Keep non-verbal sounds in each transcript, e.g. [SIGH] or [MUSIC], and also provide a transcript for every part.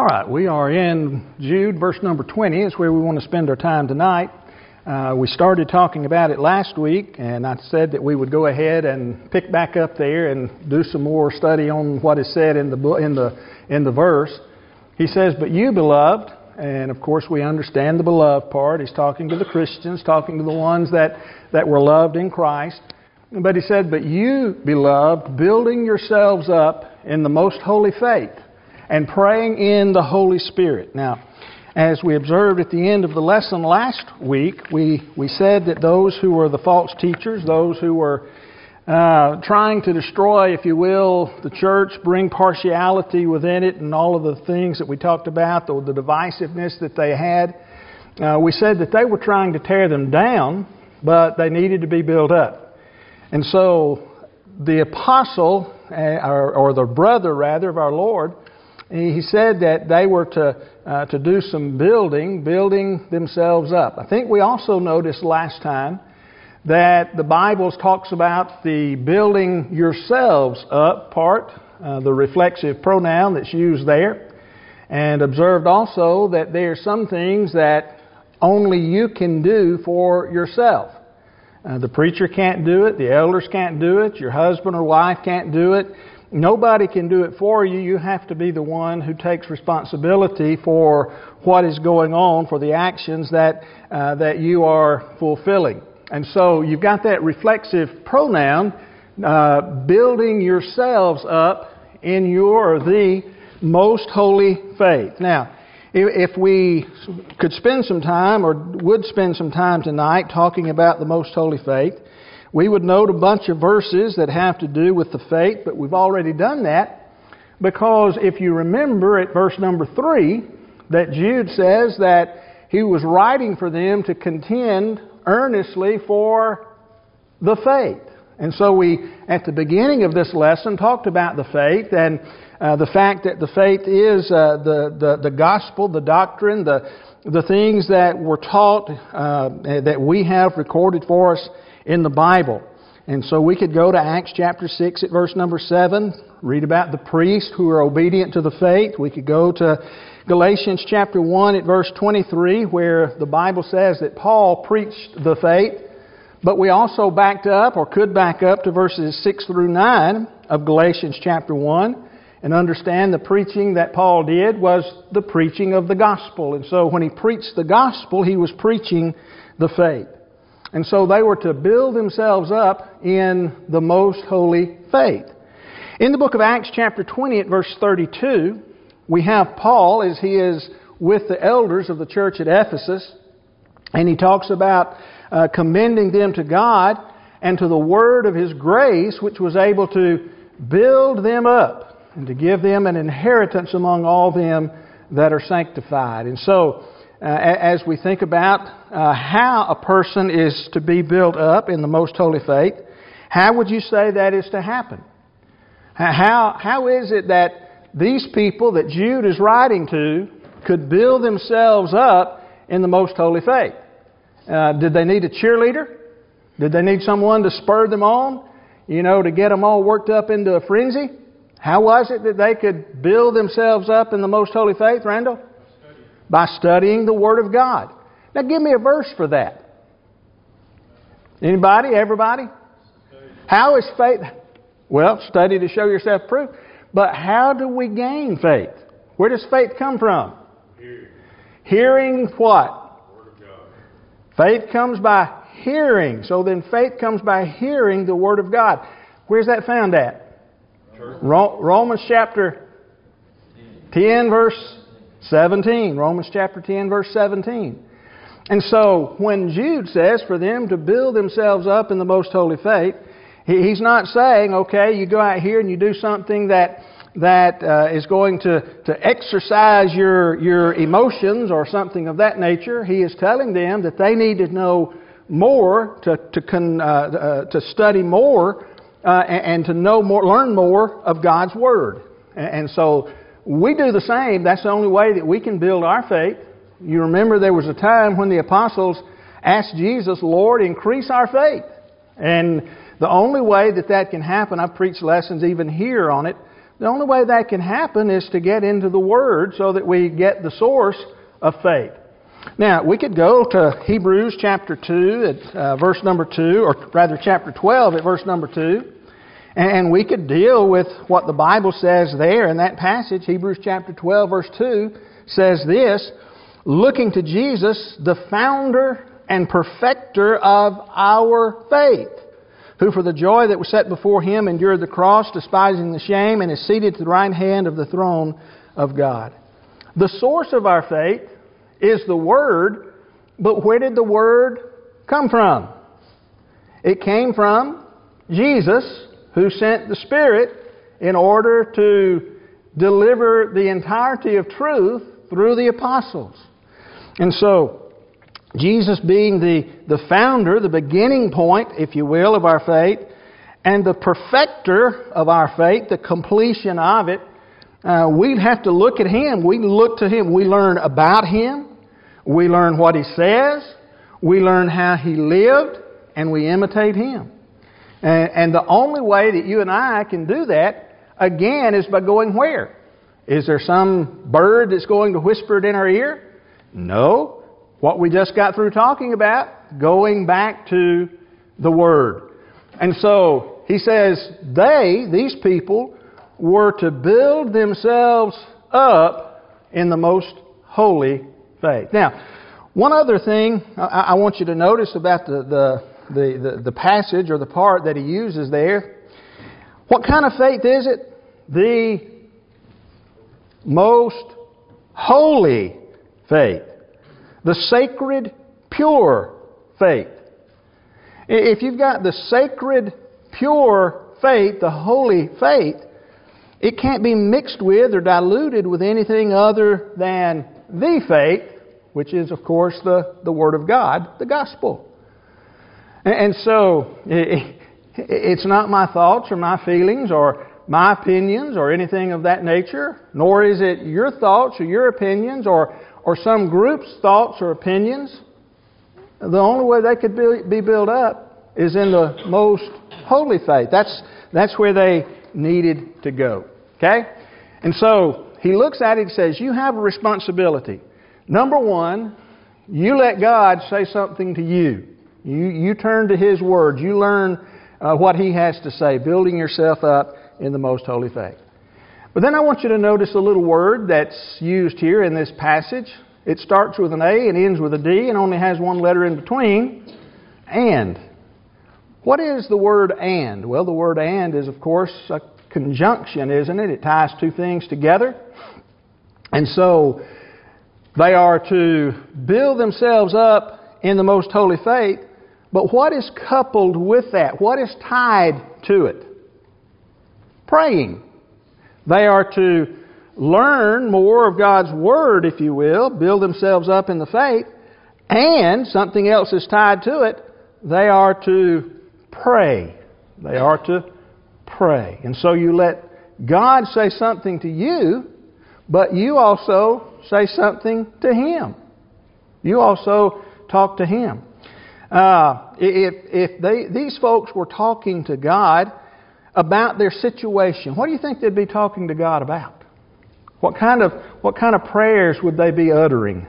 All right, we are in Jude, verse number 20. Is where we want to spend our time tonight. Uh, we started talking about it last week, and I said that we would go ahead and pick back up there and do some more study on what is said in the in the in the verse. He says, "But you, beloved," and of course we understand the beloved part. He's talking to the Christians, talking to the ones that that were loved in Christ. But he said, "But you, beloved, building yourselves up in the most holy faith." And praying in the Holy Spirit. Now, as we observed at the end of the lesson last week, we, we said that those who were the false teachers, those who were uh, trying to destroy, if you will, the church, bring partiality within it, and all of the things that we talked about, the, the divisiveness that they had, uh, we said that they were trying to tear them down, but they needed to be built up. And so the apostle, uh, or, or the brother rather, of our Lord, he said that they were to, uh, to do some building, building themselves up. I think we also noticed last time that the Bible talks about the building yourselves up part, uh, the reflexive pronoun that's used there, and observed also that there are some things that only you can do for yourself. Uh, the preacher can't do it, the elders can't do it, your husband or wife can't do it. Nobody can do it for you. You have to be the one who takes responsibility for what is going on, for the actions that, uh, that you are fulfilling. And so you've got that reflexive pronoun, uh, building yourselves up in your the most holy faith. Now, if we could spend some time, or would spend some time tonight, talking about the most holy faith, we would note a bunch of verses that have to do with the faith, but we've already done that because if you remember at verse number 3 that Jude says that he was writing for them to contend earnestly for the faith. And so we, at the beginning of this lesson, talked about the faith and uh, the fact that the faith is uh, the, the, the gospel, the doctrine, the, the things that were taught, uh, that we have recorded for us in the Bible. And so we could go to Acts chapter 6 at verse number 7, read about the priests who are obedient to the faith. We could go to Galatians chapter 1 at verse 23, where the Bible says that Paul preached the faith. But we also backed up, or could back up, to verses 6 through 9 of Galatians chapter 1 and understand the preaching that Paul did was the preaching of the gospel. And so when he preached the gospel, he was preaching the faith. And so they were to build themselves up in the most holy faith. In the book of Acts, chapter 20, at verse 32, we have Paul as he is with the elders of the church at Ephesus, and he talks about uh, commending them to God and to the word of his grace, which was able to build them up and to give them an inheritance among all them that are sanctified. And so, uh, as we think about uh, how a person is to be built up in the most holy faith, how would you say that is to happen? How, how is it that these people that Jude is writing to could build themselves up in the most holy faith? Uh, did they need a cheerleader? Did they need someone to spur them on? You know, to get them all worked up into a frenzy? How was it that they could build themselves up in the most holy faith, Randall? By studying the Word of God. Now give me a verse for that. Anybody? Everybody? How is faith? Well, study to show yourself proof. But how do we gain faith? Where does faith come from? Hearing. Hearing what? Faith comes by hearing. So then faith comes by hearing the Word of God. Where's that found at? Romans chapter 10, verse 17. Romans chapter 10, verse 17. And so, when Jude says for them to build themselves up in the most holy faith, he's not saying, okay, you go out here and you do something that that uh, is going to, to exercise your, your emotions or something of that nature. He is telling them that they need to know more, to, to, con, uh, uh, to study more, uh, and, and, to know more, learn more of God's Word. And, and so we do the same. That's the only way that we can build our faith. You remember there was a time when the apostles asked Jesus, Lord, increase our faith. And the only way that that can happen, I've preached lessons even here on it, The only way that can happen is to get into the Word so that we get the source of faith. Now, we could go to Hebrews chapter 2 at uh, verse number 2, or rather chapter 12 at verse number 2, and we could deal with what the Bible says there in that passage. Hebrews chapter 12, verse 2 says this looking to Jesus, the founder and perfecter of our faith, who for the joy that was set before him endured the cross, despising the shame, and is seated to the right hand of the throne of God. The source of our faith is the Word, but where did the Word come from? It came from Jesus, who sent the Spirit in order to deliver the entirety of truth through the apostles. And so, Jesus being the, the founder, the beginning point, if you will, of our faith, and the perfecter of our faith, the completion of it, uh, we'd have to look at Him. We look to Him. We learn about Him. We learn what He says. We learn how He lived, and we imitate Him. And, and the only way that you and I can do that, again, is by going where? Is there some bird that's going to whisper it in our ear? No. What we just got through talking about, going back to the Word. And so, he says, they, these people, were to build themselves up in the most holy faith. Now, one other thing I, I want you to notice about the, the, the, the, the passage or the part that he uses there. What kind of faith is it? The most holy faith. The sacred, pure faith. If you've got the sacred, pure faith, the holy faith, it can't be mixed with or diluted with anything other than the faith, which is, of course, the, the Word of God, the gospel. And, so, it's not my thoughts or my feelings or my opinions or anything of that nature, nor is it your thoughts or your opinions or, or some group's thoughts or opinions. The only way they could be, be built up is in the most holy faith. That's, that's where they needed to go. Okay? And so he looks at it and says, You have a responsibility. Number one, you let God say something to you. You, you turn to His Word. You learn uh, what He has to say, building yourself up in the most holy faith. But then I want you to notice a little word that's used here in this passage. It starts with an A and ends with a D and only has one letter in between. And. What is the word and? Well, the word and is, of course, a conjunction, isn't it? It ties two things together. And so they are to build themselves up in the most holy faith. But what is coupled with that? What is tied to it? praying. They are to learn more of God's Word, if you will, build themselves up in the faith, and something else is tied to it. They are to pray. They are to pray. And so you let God say something to you, but you also say something to Him. You also talk to Him. Uh, if if they, these folks were talking to God, about their situation, what do you think they'd be talking to God about? What kind of, what kind of prayers would they be uttering?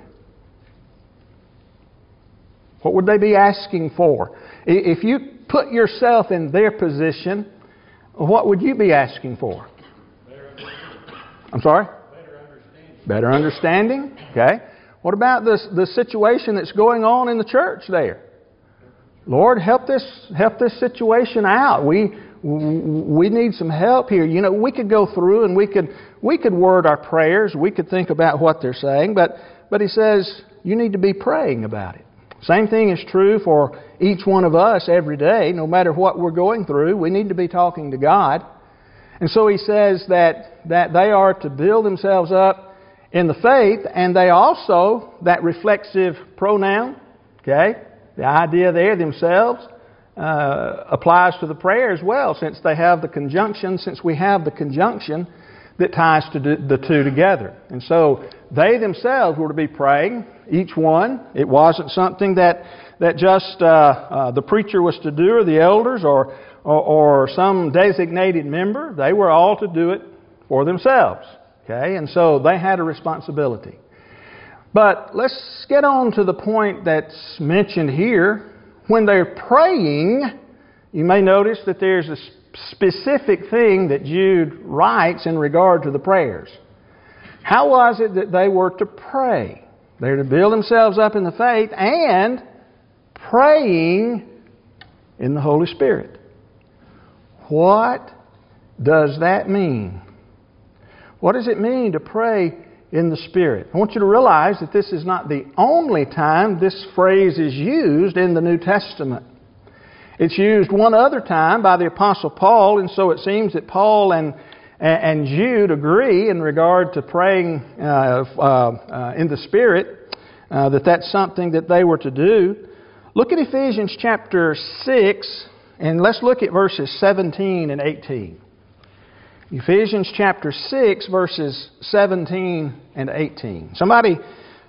What would they be asking for? If you put yourself in their position, what would you be asking for? I'm sorry? Better understanding. Better understanding? Okay. What about the, the situation that's going on in the church there? Lord, help this, help this situation out. We, we need some help here. You know, we could go through and we could we could word our prayers. We could think about what they're saying, but but he says you need to be praying about it. Same thing is true for each one of us every day, no matter what we're going through. We need to be talking to God. And so he says that that they are to build themselves up in the faith, and they also that reflexive pronoun, okay, the idea there themselves uh, applies to the prayer as well, since they have the conjunction, since we have the conjunction that ties to the two together. And so they themselves were to be praying, each one. It wasn't something that, that just uh, uh, the preacher was to do, or the elders, or, or, or some designated member. They were all to do it for themselves. Okay, and so they had a responsibility. But let's get on to the point that's mentioned here. When they're praying, you may notice that there's a specific thing that Jude writes in regard to the prayers. How was it that they were to pray? They're to build themselves up in the faith and praying in the Holy Spirit. What does that mean? What does it mean to pray in the Spirit? I want you to realize that this is not the only time this phrase is used in the New Testament. It's used one other time by the Apostle Paul, and so it seems that Paul and and Jude agree in regard to praying uh, uh, uh, in the Spirit, uh, that that's something that they were to do. Look at Ephesians chapter 6, and let's look at verses 17 and 18. Ephesians chapter 6, verses 17 and 18. Somebody,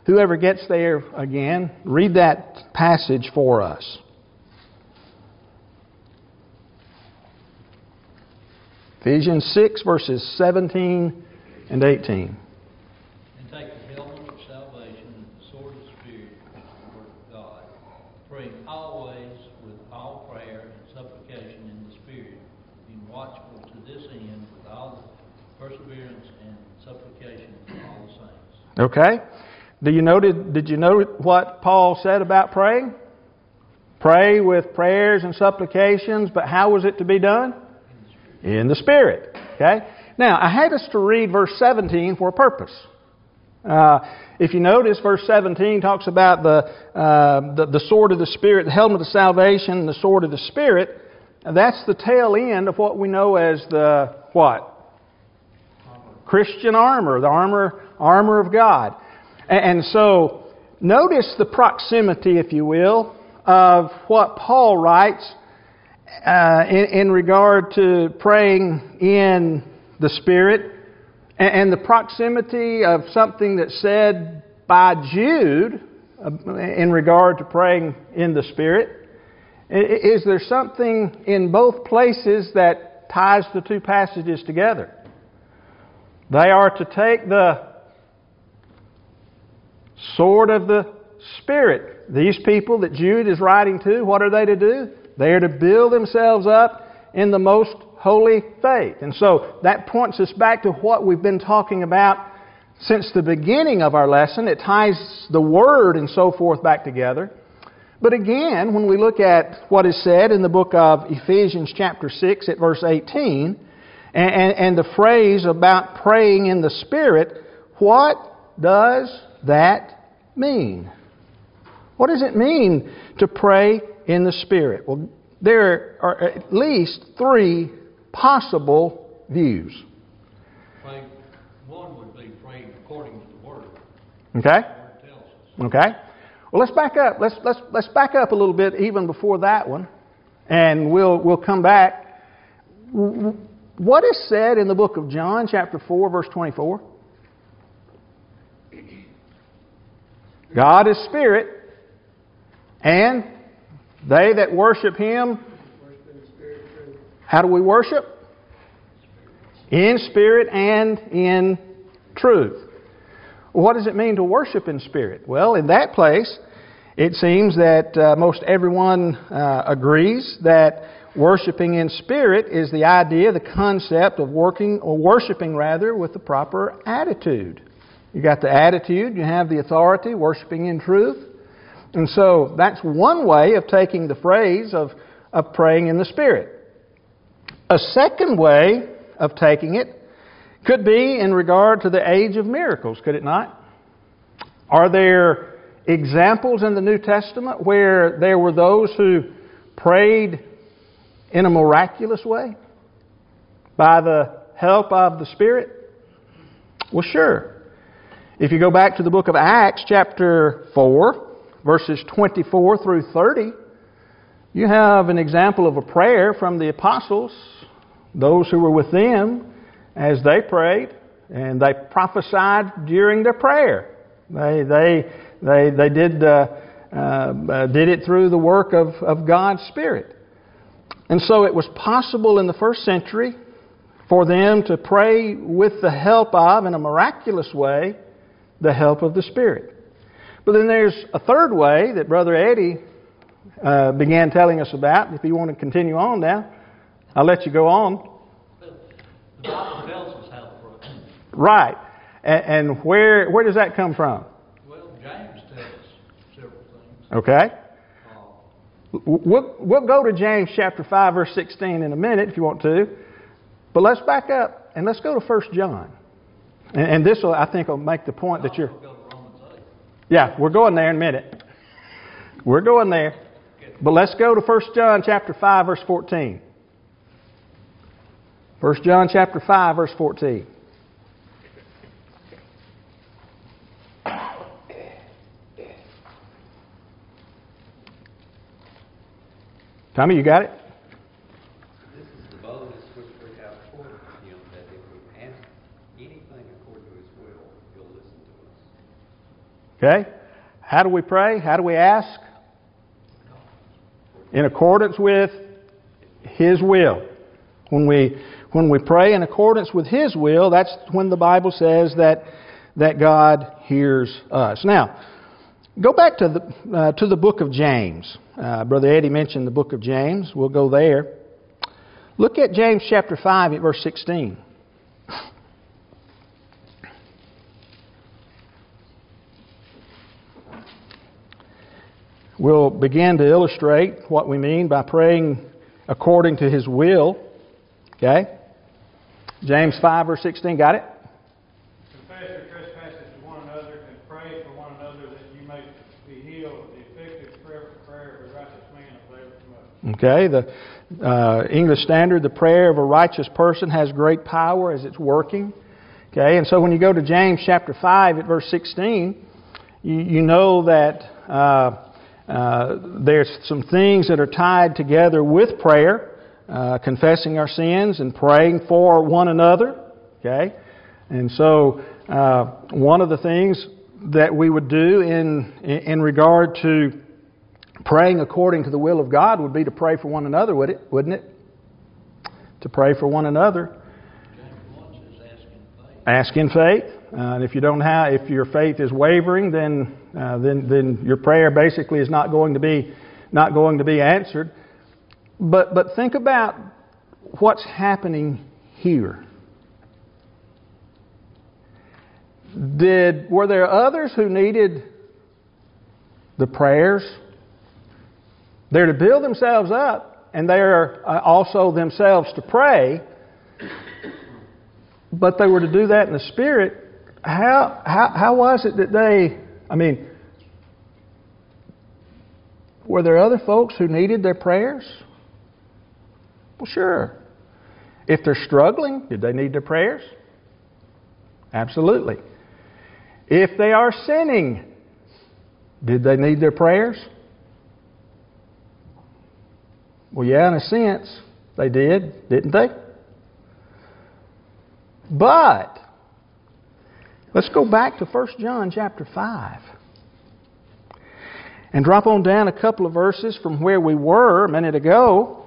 whoever gets there again, read that passage for us. Ephesians 6, verses 17 and 18. And take the helmet of salvation and the sword of the Spirit, the word of God, praying always with all prayer and supplication in the Spirit, being watchful to this end with all perseverance and supplication of all the saints. Okay. Do you noted, did you know what Paul said about praying? Pray with prayers and supplications, but how was it to be done? in the Spirit. Okay? Now, I had us to read verse 17 for a purpose. Uh, if you notice, verse 17 talks about the, uh, the, the sword of the Spirit, the helmet of salvation, the sword of the Spirit. That's the tail end of what we know as the what? Christian armor, the armor, armor of God. And, so, notice the proximity, if you will, of what Paul writes uh, in, in, regard to praying in the Spirit and, and, the proximity of something that's said by Jude uh, in regard to praying in the Spirit. Is there something in both places that ties the two passages together? They are to take the sword of the Spirit. These people that Jude is writing to, what are they to do? They are to build themselves up in the most holy faith. And so that points us back to what we've been talking about since the beginning of our lesson. It ties the Word and so forth back together. But again, when we look at what is said in the book of Ephesians, chapter 6, at verse 18, and, and, and the phrase about praying in the Spirit, what does that mean? What does it mean to pray in the Spirit? Well, there are at least three possible views. one would be praying according to the Word. Okay. Okay. Well, let's back up. Let's let's let's back up a little bit even before that one, and we'll we'll come back. What is said in the book of John, chapter four, verse twenty-four? God is spirit, and they that worship Him, how do we worship? In spirit and in truth. What does it mean to worship in spirit? Well, in that place, it seems that uh, most everyone uh, agrees that worshiping in spirit is the idea, the concept of working or worshiping rather with the proper attitude. You got the attitude, you have the authority, worshiping in truth. And so that's one way of taking the phrase of, of praying in the Spirit. A second way of taking it could be in regard to the age of miracles, could it not? Are there examples in the New Testament where there were those who prayed in a miraculous way by the help of the Spirit? Well, sure. If you go back to the book of Acts, chapter 4, verses 24 through 30, you have an example of a prayer from the apostles, those who were with them as they prayed, and they prophesied during their prayer. They, they, they, they did, uh, uh, did it through the work of, of God's Spirit. And so it was possible in the first century for them to pray with the help of, in a miraculous way, the help of the Spirit. But then there's a third way that Brother Eddie uh, began telling us about. If you want to continue on now, I'll let you go on. The Bible tells us how to pray. Right. And, and where, where does that come from? Well, James tells us several things. Okay. Uh, We'll, we'll go to James chapter 5, verse 16 in a minute if you want to. But let's back up and let's go to 1 John. And, and this will, I think, will make the point that you're. We'll go to Romans 8. Yeah, we're going there in a minute. We're going there. But let's go to 1 John chapter 5, verse 14. 1 John chapter 5, verse 14. Tommy, you got it? This is the boldness which we have toward him, that if we ask anything according to his will, he'll listen to us. Okay? How do we pray? How do we ask? In accordance with His will. When we, when we pray in accordance with His will, that's when the Bible says that, that God hears us. Now, go back to the, uh, to the book of James. Uh, Brother Eddie mentioned the book of James. We'll go there. Look at James chapter 5 at verse 16. We'll begin to illustrate what we mean by praying according to His will. Okay? James 5, verse 16. Got it? Confess your trespasses to one another and pray for one another that you may be healed. The effective prayer, prayer of a righteous man availeth much. Okay? The uh, English Standard, the prayer of a righteous person has great power as it's working. Okay? And so when you go to James chapter 5 at verse 16, you, you know that. Uh, uh, there's some things that are tied together with prayer, uh, confessing our sins and praying for one another. Okay, and so uh, one of the things that we would do in in regard to praying according to the will of God would be to pray for one another, would it? Wouldn't it? To pray for one another. James 1 says, ask in faith. Uh, and if you don't have, if your faith is wavering, then uh, then then your prayer basically is not going to be not going to be answered. But but think about what's happening here. Did were there others who needed the prayers? They're to build themselves up, and they are uh, also themselves to pray. But they were to do that in the spirit how, how, how was it that they, I mean, were there other folks who needed their prayers? Well, sure. If they're struggling, did they need their prayers? Absolutely. If they are sinning, did they need their prayers? Well, yeah, in a sense, they did, didn't they? But Let's go back to 1 John chapter 5 and drop on down a couple of verses from where we were a minute ago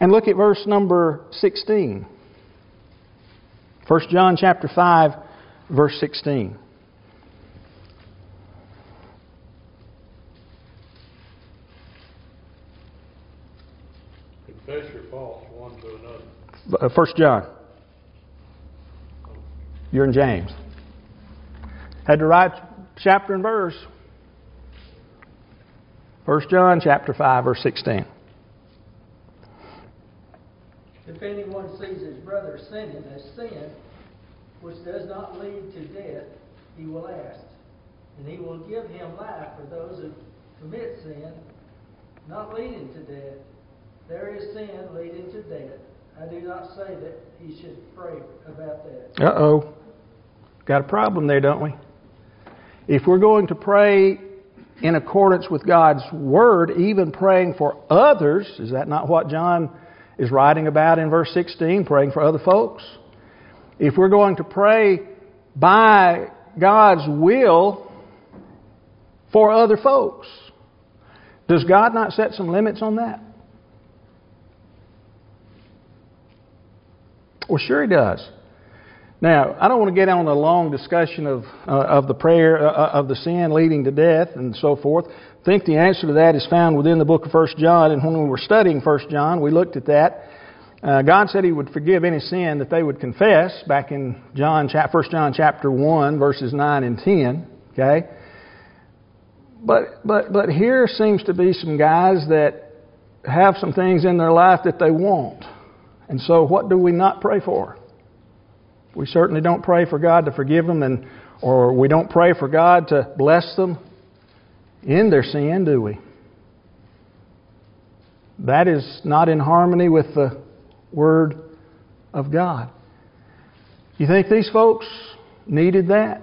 and look at verse number 16. 1 John chapter 5 verse 16. Confess your faults one to another. Uh, 1 John. You're in James. Had to write chapter and verse. 1 John chapter 5 verse 16. If anyone sees his brother sinning a sin which does not lead to death, he will ask, and he will give him life for those who commit sin, not leading to death. There is sin leading to death. I do not say that he should pray about that. Uh oh. Got a problem there, don't we? If we're going to pray in accordance with God's Word, even praying for others, is that not what John is writing about in verse 16, praying for other folks? If we're going to pray by God's will for other folks, does God not set some limits on that? Well, sure He does. Now, I don't want to get on a long discussion of, uh, of the prayer, uh, uh, of the sin leading to death and so forth. I think the answer to that is found within the book of 1 John, and when we were studying 1 John, we looked at that. Uh, God said He would forgive any sin that they would confess back in John, 1 John chapter 1, verses 9 and 10. Okay? But, but, but here seems to be some guys that have some things in their life that they want. And so, what do we not pray for? We certainly don't pray for God to forgive them, and, or we don't pray for God to bless them in their sin, do we? That is not in harmony with the Word of God. You think these folks needed that?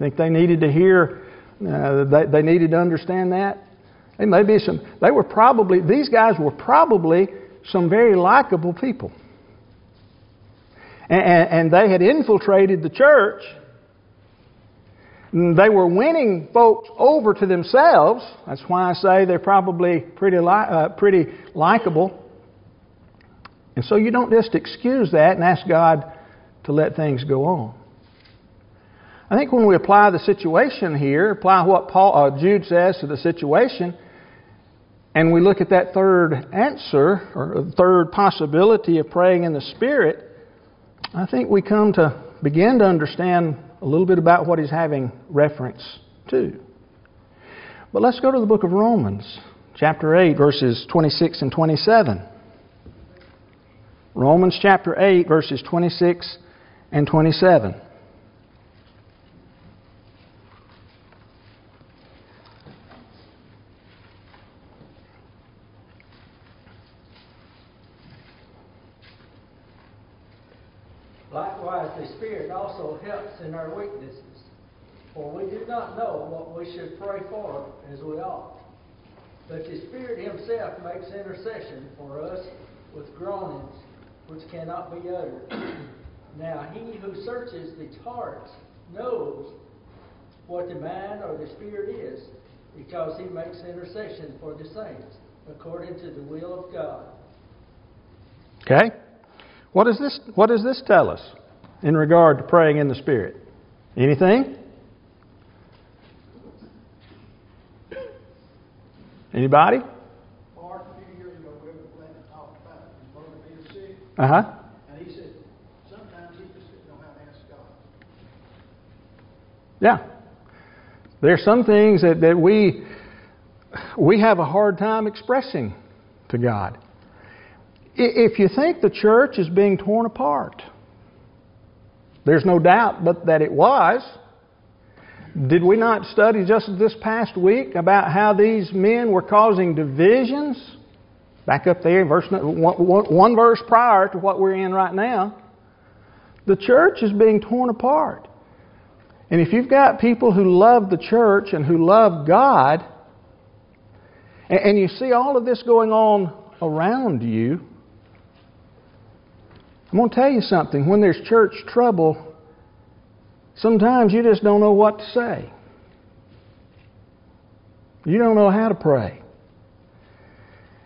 Think they needed to hear, uh, they, they needed to understand that? They may be some, they were probably, these guys were probably some very likable people and, and they had infiltrated the church. They were winning folks over to themselves. That's why I say they're probably pretty, li- uh, pretty likable. And so you don't just excuse that and ask God to let things go on. I think when we apply the situation here, apply what Paul, uh, Jude says to the situation, and we look at that third answer or third possibility of praying in the Spirit, I think we come to begin to understand a little bit about what he's having reference to. But let's go to the book of Romans, chapter 8, verses 26 and 27. Romans chapter 8, verses 26 and 27. Likewise, the Spirit also helps in our weaknesses. Not know what we should pray for as we ought. But the Spirit Himself makes intercession for us with groanings which cannot be uttered. [CLEARS THROAT] now, He who searches the hearts knows what the mind or the Spirit is, because He makes intercession for the saints according to the will of God. Okay? What, is this, what does this tell us in regard to praying in the Spirit? Anything? Anybody? Mark, a few years ago, Reverend Glenn talked about. His being sick, Uh huh. and he said, sometimes he just didn't know how to ask God. Yeah. There's some things that, that we we have a hard time expressing to God. If you think the church is being torn apart, there's no doubt but that it was. Did we not study just this past week about how these men were causing divisions? Back up there, verse one, verse prior to what we're in right now. The church is being torn apart. And if you've got people who love the church and who love God, and you see all of this going on around you, I'm going to tell you something. When there's church trouble, sometimes you just don't know what to say. You don't know how to pray.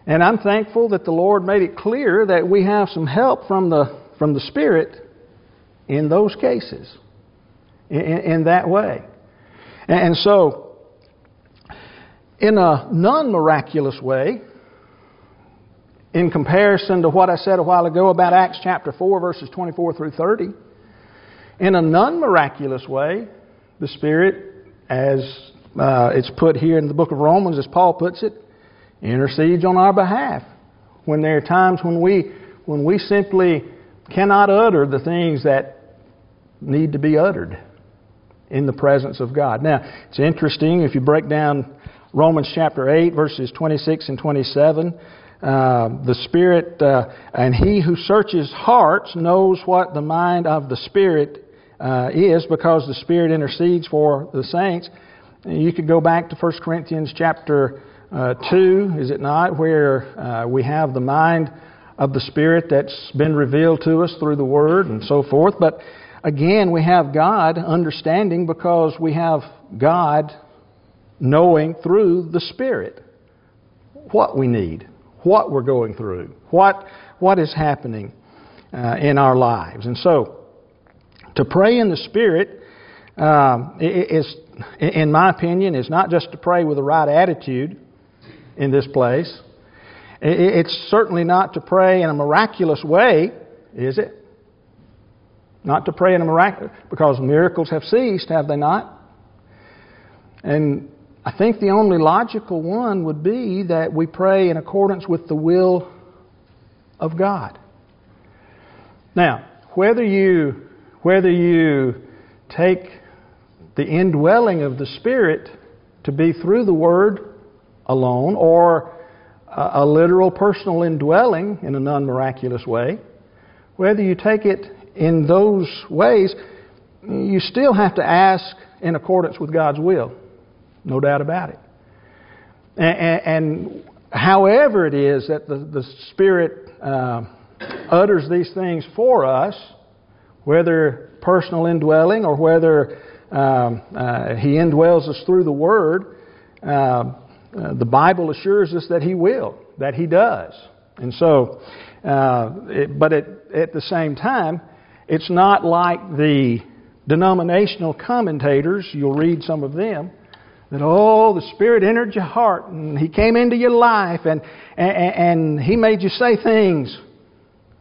And I'm thankful that the Lord made it clear that we have some help from the, from the Spirit in those cases, in, in that way. And so, in a non miraculous way, in comparison to what I said a while ago about Acts chapter 4, verses 24 through 30, in a non miraculous way, the Spirit, as uh, it's put here in the book of Romans, as Paul puts it, intercedes on our behalf. When there are times when we, when we simply cannot utter the things that need to be uttered in the presence of God. Now, it's interesting if you break down Romans chapter 8, verses 26 and 27. Uh, the Spirit, uh, and he who searches hearts knows what the mind of the Spirit uh, is because the Spirit intercedes for the saints. You could go back to 1 Corinthians chapter uh, 2, is it not, where uh, we have the mind of the Spirit that's been revealed to us through the Word and so forth. But again, we have God understanding because we have God knowing through the Spirit what we need, what we're going through, what, what is happening. uh, in our lives. And so, to pray in the Spirit um, is, in my opinion, is not just to pray with the right attitude in this place. It's certainly not to pray in a miraculous way, is it? Not to pray in a miraculous, because miracles have ceased, have they not? And I think the only logical one would be that we pray in accordance with the will of God. Now, whether you whether you take the indwelling of the Spirit to be through the Word alone, or a, literal personal indwelling in a non miraculous way, whether you take it in those ways, you still have to ask in accordance with God's will. No doubt about it. And, and however it is that the, the Spirit uh, utters these things for us, whether personal indwelling or whether um, uh, He indwells us through the Word, uh, the Bible assures us that He will, that He does. And so, uh, it, but at, at the same time, it's not like the denominational commentators, you'll read some of them, that, oh, the Spirit entered your heart and He came into your life and, and, and He made you say things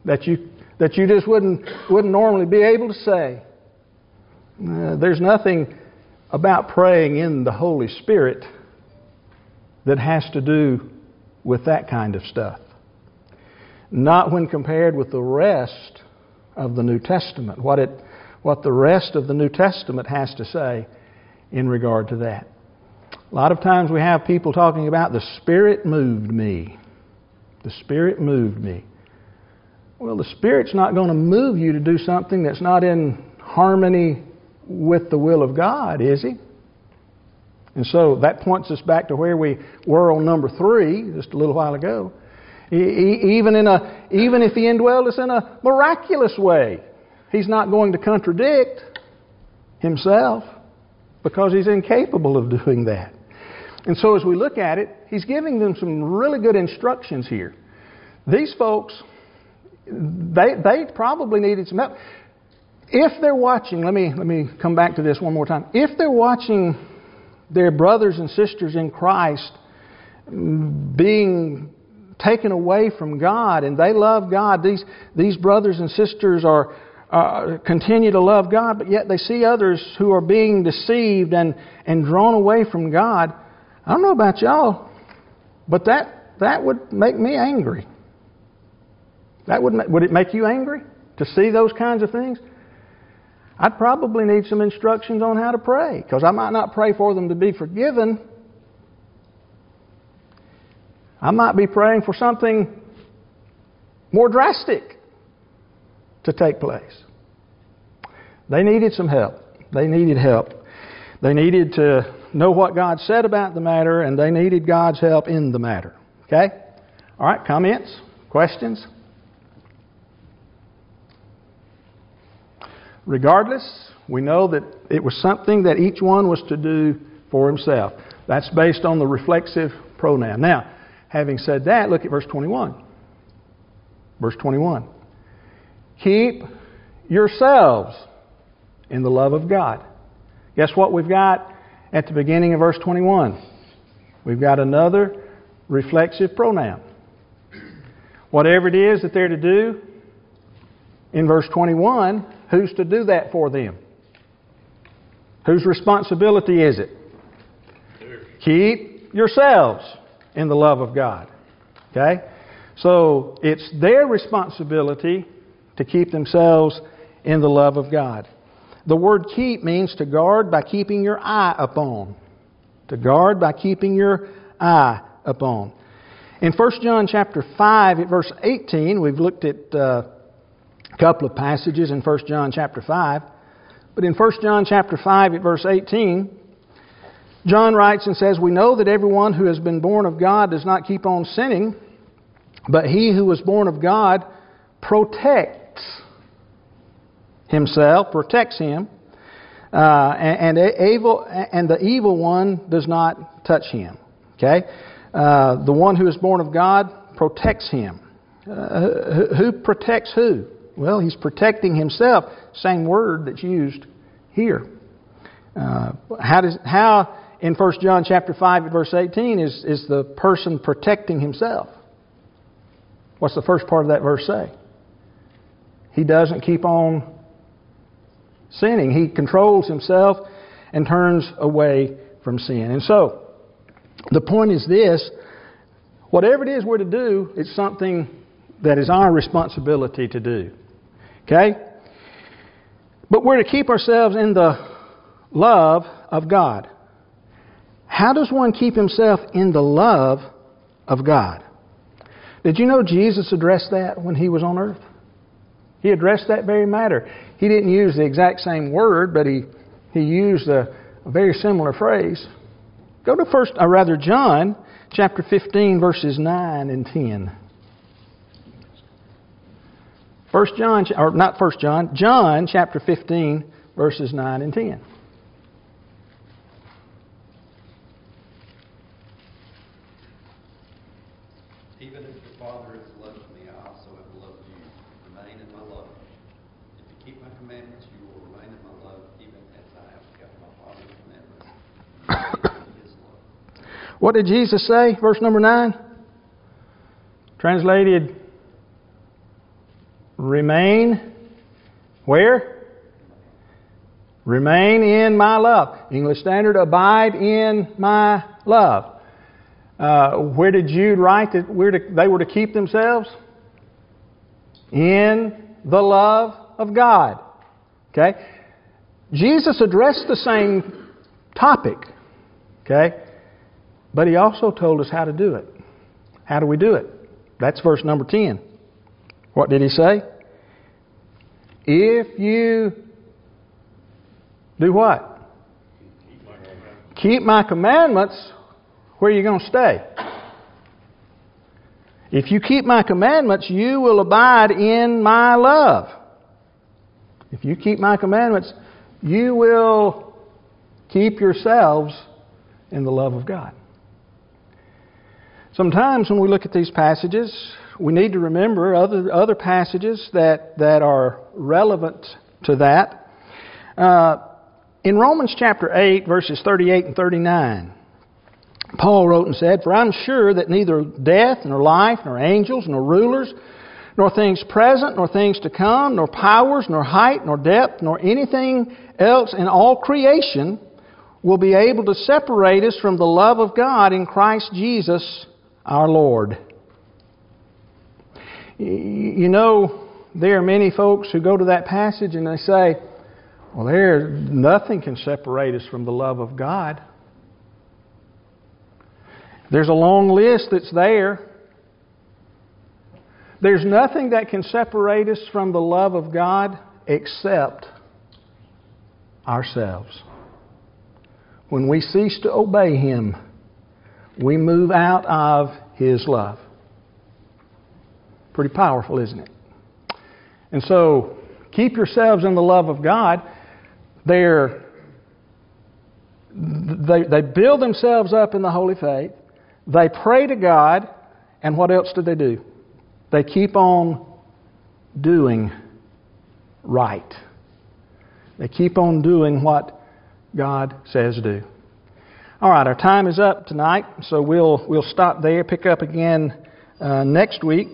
that you, that you just wouldn't, wouldn't normally be able to say. Uh, there's nothing about praying in the Holy Spirit that has to do with that kind of stuff. Not when compared with the rest of the New Testament, what, it, what the rest of the New Testament has to say in regard to that. A lot of times we have people talking about the Spirit moved me. The Spirit moved me. Well, the Spirit's not going to move you to do something that's not in harmony with the will of God, is He? And so that points us back to where we were on number three just a little while ago. Even, in a, even if He indwelled us in a miraculous way, He's not going to contradict Himself because He's incapable of doing that. And so as we look at it, he's giving them some really good instructions here. These folks, they, they probably needed some help. If they're watching, let me, let me come back to this one more time. If they're watching their brothers and sisters in Christ being taken away from God and they love God, these, these brothers and sisters are, uh, continue to love God, but yet they see others who are being deceived and, and drawn away from God I don't know about y'all, but that, that would make me angry. That would, would it make you angry to see those kinds of things? I'd probably need some instructions on how to pray because I might not pray for them to be forgiven. I might be praying for something more drastic to take place. They needed some help. They needed help. They needed to know what God said about the matter, and they needed God's help in the matter. Okay? All right, comments? Questions? Regardless, we know that it was something that each one was to do for himself. That's based on the reflexive pronoun. Now, having said that, look at verse 21. Verse 21. Keep yourselves in the love of God. Guess what we've got at the beginning of verse 21. We've got another reflexive pronoun. Whatever it is that they're to do in verse 21, who's to do that for them? Whose responsibility is it? Keep yourselves in the love of God. Okay? So it's their responsibility to keep themselves in the love of God. The word keep means to guard by keeping your eye upon. To guard by keeping your eye upon. In 1 John chapter 5 at verse 18, we've looked at uh, couple of passages in 1 John chapter 5. But in 1 John chapter 5 at verse 18, John writes and says, We know that everyone who has been born of God does not keep on sinning, but he who was born of God protects himself, protects him, uh, and, and, evil, and the evil one does not touch him. Okay? Uh, the one who is born of God protects him. Uh, who protects who? Well, he's protecting himself. Same word that's used here. Uh, how does how in 1 John chapter 5 verse 18 is, is the person protecting himself? What's the first part of that verse say? He doesn't keep on sinning. He controls himself and turns away from sin. And so, the point is this whatever it is we're to do, it's something that is our responsibility to do. Okay? But we're to keep ourselves in the love of God. How does one keep himself in the love of God? Did you know Jesus addressed that when he was on earth? He addressed that very matter. He didn't use the exact same word, but he, he used a, a very similar phrase. Go to first, or rather, John chapter 15, verses 9 and 10. First John, or not First John, John chapter 15, verses 9 and 10. Even if the Father has loved me, I also have loved you. Remain in my love. If you keep my commandments, you will remain in my love, even as I have kept my Father's commandments. [COUGHS] his love. What did Jesus say? Verse number 9. Translated, remain where? Remain in my love. English Standard, abide in my love. Uh, where did Jude write that we're to, they were to keep themselves? In the love of God. Okay? Jesus addressed the same topic. Okay? But he also told us how to do it. How do we do it? That's verse number 10. What did he say? If you do what? Keep my commandments, where are you going to stay? If you keep my commandments, you will abide in my love. If you keep my commandments, you will keep yourselves in the love of God. Sometimes when we look at these passages, we need to remember other, other passages that, that are relevant to that. Uh, in Romans chapter 8, verses 38 and 39, Paul wrote and said, For I'm sure that neither death, nor life, nor angels, nor rulers, nor things present, nor things to come, nor powers, nor height, nor depth, nor anything else in all creation will be able to separate us from the love of God in Christ Jesus our Lord. You know, there are many folks who go to that passage and they say, well, there, nothing can separate us from the love of God. There's a long list that's there. There's nothing that can separate us from the love of God except ourselves. When we cease to obey Him, we move out of His love. Pretty powerful, isn't it? And so, keep yourselves in the love of God. They're, they, they build themselves up in the holy faith. They pray to God. And what else do they do? They keep on doing right. They keep on doing what God says do. All right, our time is up tonight, so we'll we'll stop there. Pick up again uh, next week.